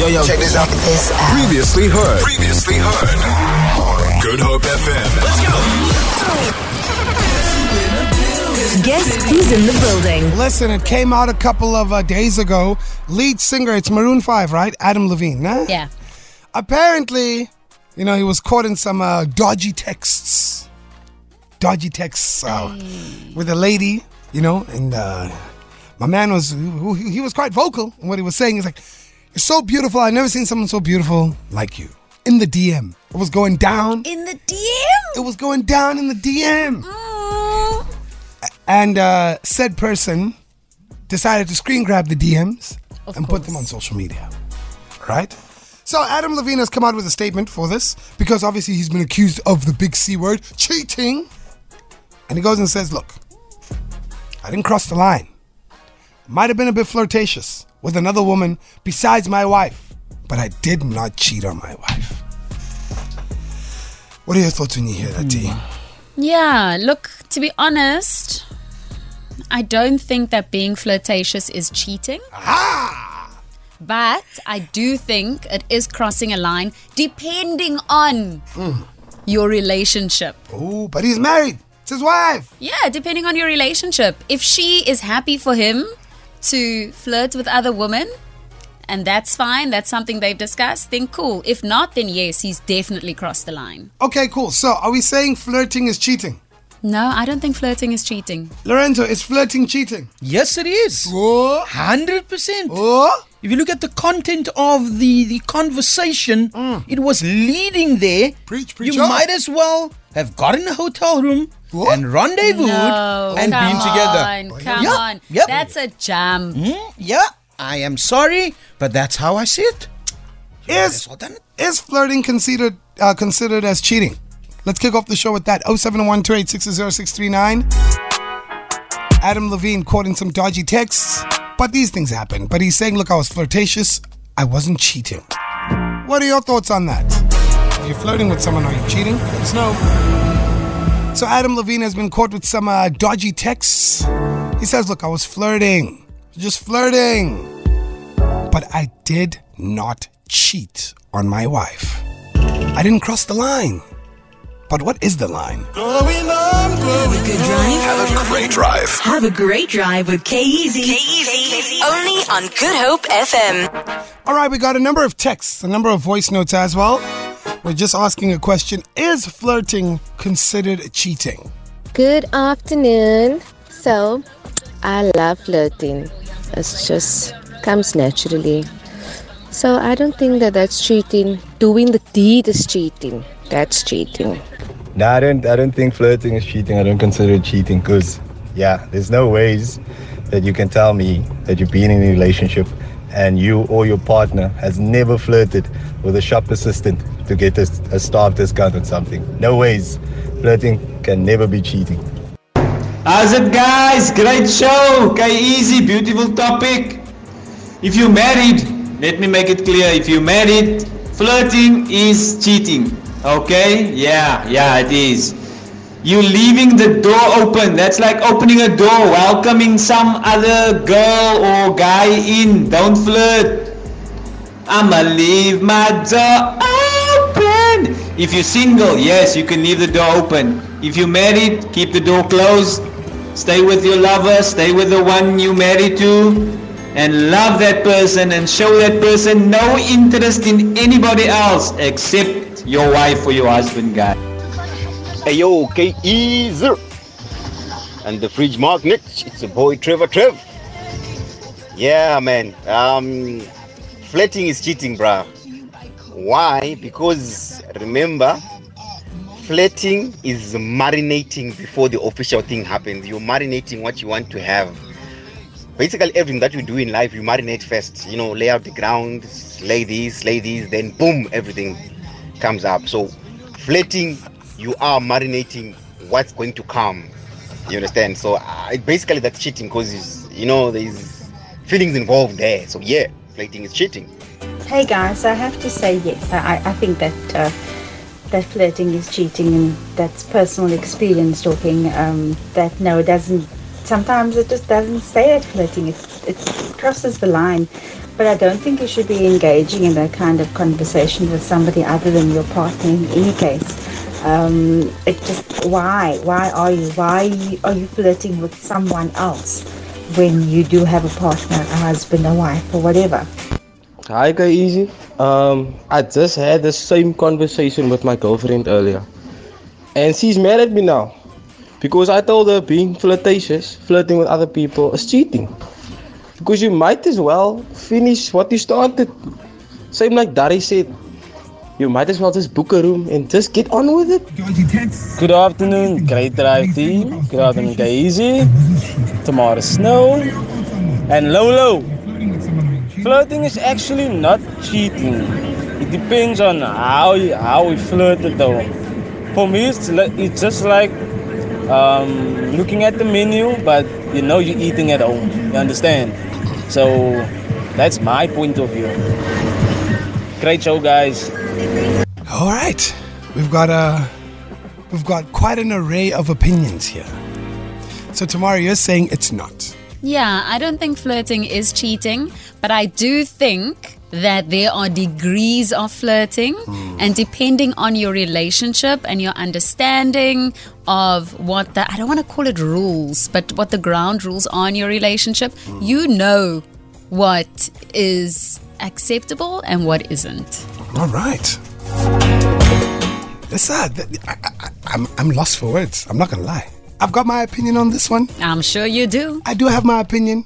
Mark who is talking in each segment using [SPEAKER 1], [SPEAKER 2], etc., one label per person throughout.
[SPEAKER 1] Yo, yo, check this out.
[SPEAKER 2] This out.
[SPEAKER 3] Previously heard. Previously heard. Good Hope FM. Let's go.
[SPEAKER 2] Guess who's in the building?
[SPEAKER 4] Listen, it came out a couple of uh, days ago. Lead singer, it's Maroon 5, right? Adam Levine, nah?
[SPEAKER 5] Yeah.
[SPEAKER 4] Apparently, you know, he was caught in some uh, dodgy texts. Dodgy texts uh, with a lady, you know, and uh, my man was, he he was quite vocal in what he was saying. He's like, You're so beautiful. I've never seen someone so beautiful like you. In the DM. It was going down.
[SPEAKER 5] In the DM?
[SPEAKER 4] It was going down in the DM. And uh, said person decided to screen grab the DMs
[SPEAKER 5] Of
[SPEAKER 4] and put them on social media. Right? So Adam Levine has come out with a statement for this because obviously he's been accused of the big C word, cheating. And he goes and says, Look, I didn't cross the line. Might have been a bit flirtatious with another woman besides my wife, but I did not cheat on my wife. What are your thoughts when you hear that, T?
[SPEAKER 5] Yeah, look, to be honest, I don't think that being flirtatious is cheating. But I do think it is crossing a line depending on hmm. your relationship.
[SPEAKER 4] Oh, but he's married. It's his wife.
[SPEAKER 5] Yeah, depending on your relationship. If she is happy for him to flirt with other women, and that's fine, that's something they've discussed, then cool. If not, then yes, he's definitely crossed the line.
[SPEAKER 4] Okay, cool. So, are we saying flirting is cheating?
[SPEAKER 5] No, I don't think flirting is cheating.
[SPEAKER 4] Lorenzo, is flirting cheating?
[SPEAKER 6] Yes, it is.
[SPEAKER 4] Oh,
[SPEAKER 6] Hundred percent.
[SPEAKER 4] oh.
[SPEAKER 6] If you look at the content of the the conversation, mm. it was leading there.
[SPEAKER 4] Preach, preach
[SPEAKER 6] You
[SPEAKER 4] on.
[SPEAKER 6] might as well have got in a hotel room
[SPEAKER 4] What?
[SPEAKER 6] and rendezvoused
[SPEAKER 5] No,
[SPEAKER 6] and
[SPEAKER 5] come
[SPEAKER 6] been together.
[SPEAKER 5] On, come
[SPEAKER 6] Yeah,
[SPEAKER 5] on,
[SPEAKER 6] yep.
[SPEAKER 5] that's a jump.
[SPEAKER 6] Hmm? Yeah, I am sorry, but that's how I see it.
[SPEAKER 4] Is is flirting considered uh, considered as cheating? Let's kick off the show with that. 0712860639. Adam Levine caught in some dodgy texts, but these things happen. But he's saying, look, I was flirtatious. I wasn't cheating. What are your thoughts on that? If you're flirting with someone, are you cheating? Let us know. So Adam Levine has been caught with some uh, dodgy texts. He says, look, I was flirting. Just flirting. But I did not cheat on my wife. I didn't cross the line. But what is the line?
[SPEAKER 2] Have a good drive.
[SPEAKER 3] Have a great drive.
[SPEAKER 2] Have a great drive with K-Easy. K-Easy. Only on Good Hope FM.
[SPEAKER 4] All right, we got a number of texts, a number of voice notes as well. We're just asking a question Is flirting considered cheating?
[SPEAKER 7] Good afternoon. So, I love flirting. it just comes naturally. So, I don't think that that's cheating. Doing the deed is cheating. That's cheating.
[SPEAKER 8] No, I don't. I don't think flirting is cheating. I don't consider it cheating because, yeah, there's no ways that you can tell me that you've been in a relationship and you or your partner has never flirted with a shop assistant to get a, a staff discount on something. No ways. Flirting can never be cheating.
[SPEAKER 9] How's it, guys? Great show. Okay, easy, beautiful topic. If you're married, let me make it clear. If you're married, flirting is cheating. Okay? Yeah, yeah, it is. You're leaving the door open. That's like opening a door, welcoming some other girl or guy in. Don't flirt. I'ma leave my door open. If you're single, yes, you can leave the door open. If you're married, keep the door closed. Stay with your lover, stay with the one you married to, and love that person and show that person no interest in anybody else except your wife or your husband, guy.
[SPEAKER 10] AOKE0. And the fridge magnet, it's a boy Trevor Trev. Yeah, man. Um, flirting is cheating, bruh. Why? Because remember, flirting is marinating before the official thing happens. You're marinating what you want to have. Basically, everything that you do in life, you marinate first. You know, lay out the ground, lay these, lay these, then boom, everything comes up. So, flirting you are marinating what's going to come. You understand? So, uh, basically, that's cheating because, you know, there's feelings involved there. So, yeah, flirting is cheating.
[SPEAKER 11] Hey guys, I have to say yes. I, I think that uh, that flirting is cheating, and that's personal experience talking. Um, that no, it doesn't. Sometimes it just doesn't stay at flirting. It it crosses the line. But I don't think you should be engaging in that kind of conversation with somebody other than your partner in any case. Um, it just why why are you why are you flirting with someone else when you do have a partner, a husband, a wife, or whatever?
[SPEAKER 1] Hi, guy Easy. Um, I just had the same conversation with my girlfriend earlier, and she's mad at me now because I told her being flirtatious, flirting with other people, is cheating. Because you might as well finish what you started. Same like Dari said, you might as well just book a room and just get on with it.
[SPEAKER 12] Good afternoon, Great Drive team. Good afternoon, Easy. Tomorrow snow. And Lolo. Flirting is actually not cheating. It depends on how you, how we flirted though. For me, it's, it's just like um, looking at the menu, but you know you're eating at home. You understand? So that's my point of view. Great show, guys.
[SPEAKER 4] All right, we've got a we've got quite an array of opinions here. So tomorrow you're saying it's not.
[SPEAKER 5] Yeah, I don't think flirting is cheating, but I do think that there are degrees of flirting, hmm. and depending on your relationship and your understanding of what the I don't want to call it rules, but what the ground rules are in your relationship, hmm. you know what is acceptable and what isn't.
[SPEAKER 4] All right. Listen, th- I, I, I'm I'm lost for words. I'm not gonna lie. I've got my opinion on this one.
[SPEAKER 5] I'm sure you do.
[SPEAKER 4] I do have my opinion.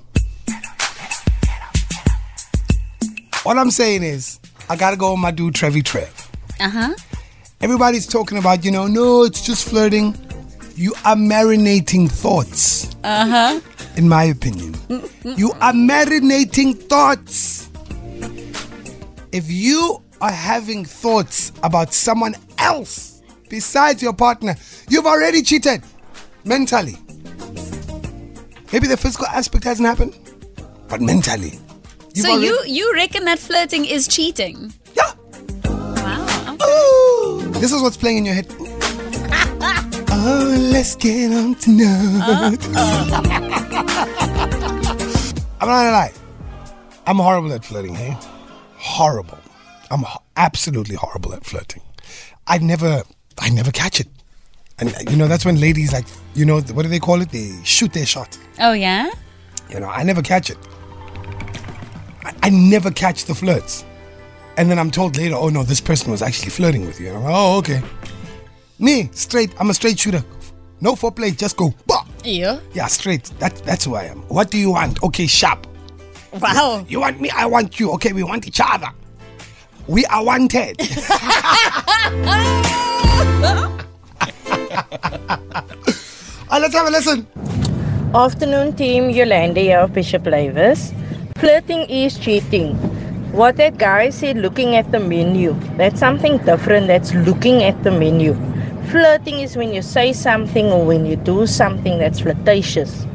[SPEAKER 4] What I'm saying is, I gotta go with my dude Trevi Trev.
[SPEAKER 5] Uh huh.
[SPEAKER 4] Everybody's talking about, you know, no, it's just flirting. You are marinating thoughts,
[SPEAKER 5] Uh huh.
[SPEAKER 4] in my opinion. You are marinating thoughts. If you are having thoughts about someone else besides your partner, you've already cheated mentally. Maybe the physical aspect hasn't happened, but mentally.
[SPEAKER 5] So
[SPEAKER 4] already-
[SPEAKER 5] you you reckon that flirting is cheating?
[SPEAKER 4] Yeah.
[SPEAKER 5] Wow.
[SPEAKER 4] This is what's playing in your head. Oh, let's get on tonight. I'm not gonna lie. I'm horrible at flirting, hey? Horrible. I'm absolutely horrible at flirting. I never, I never catch it. And uh, you know, that's when ladies like, you know, what do they call it? They shoot their shot.
[SPEAKER 5] Oh yeah.
[SPEAKER 4] You know, I never catch it. I, I never catch the flirts. And then I'm told later, oh no, this person was actually flirting with you. And I'm like, oh, okay. Me, straight, I'm a straight shooter. No foreplay, just go. Bah!
[SPEAKER 5] Yeah.
[SPEAKER 4] Yeah, straight. That, that's who I am. What do you want? Okay, sharp.
[SPEAKER 5] Wow.
[SPEAKER 4] You want me, I want you. Okay, we want each other. We are wanted. Ah, let's have a listen.
[SPEAKER 13] Afternoon team, Yolanda here of Bishop Lavis. Flirting is cheating. What that guy said, looking at the menu, that's something different. That's looking at the menu. Flirting is when you say something or when you do something that's flirtatious.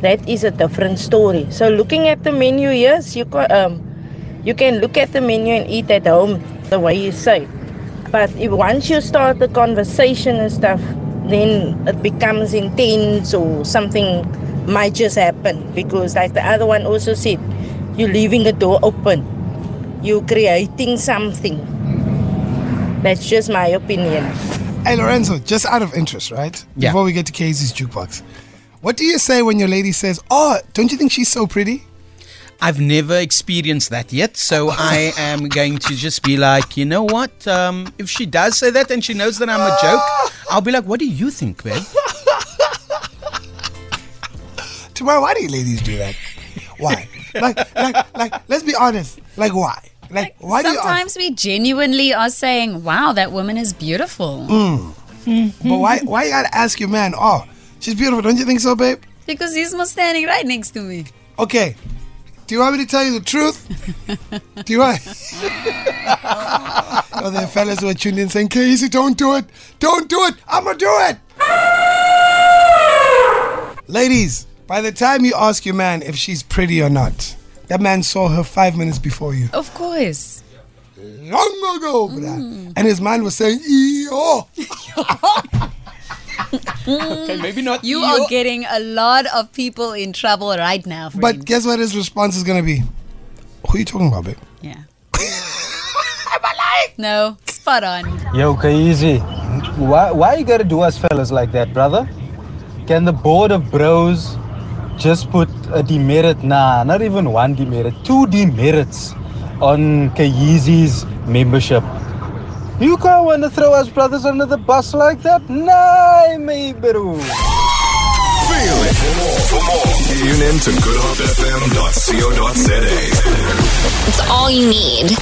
[SPEAKER 13] That is a different story. So looking at the menu, yes, you can, um, you can look at the menu and eat at home the way you say. But if once you start the conversation and stuff, then it becomes intense or something might just happen because like the other one also said, you're leaving the door open. You're creating something. That's just my opinion.
[SPEAKER 4] Hey Lorenzo, just out of interest, right?
[SPEAKER 6] Yeah.
[SPEAKER 4] Before we get to Casey's jukebox, what do you say when your lady says, "Oh, don't you think she's so pretty"?
[SPEAKER 6] I've never experienced that yet, so I am going to just be like, you know what? Um, if she does say that and she knows that I'm a joke, I'll be like, what do you think, babe?
[SPEAKER 4] Tomorrow, why do you ladies do that? Why? like, like, like, let's be honest. Like, why? Like, why do you? ask?
[SPEAKER 5] Sometimes we genuinely are saying, "Wow, that woman is beautiful,"
[SPEAKER 4] Mm. but why? Why you gotta ask your man? Oh, she's beautiful. Don't you think so, babe?
[SPEAKER 5] because he's not standing right next to me.
[SPEAKER 4] Okay. Do you want me to tell you the truth? do you want? oh, there fellas were tuned in saying, Casey, don't do it. Don't do it. I'm going to do it. Ladies, by the time you ask your man if she's pretty or not, that man saw her five minutes before you.
[SPEAKER 5] Of course.
[SPEAKER 4] Long ago, bruh. And his mind was saying, Eeyore.
[SPEAKER 6] okay, maybe not.
[SPEAKER 5] You are getting a lot of people in trouble right now. Friend.
[SPEAKER 4] But guess what his response is going to be? Who are you talking about, babe?
[SPEAKER 5] Yeah. Am I lying? no, spot on.
[SPEAKER 14] Yo, easy. Why, why you gotta do us fellas like that, brother? Can the board of bros just put a demerit? Nah, not even one demerit, two demerits on Kayeezy's membership. You can't want to throw us brothers under the bus like that? Nah, me bro.
[SPEAKER 3] Feel it. For more, for more, tune in to goodhopefm.co.za.
[SPEAKER 2] It's all you need.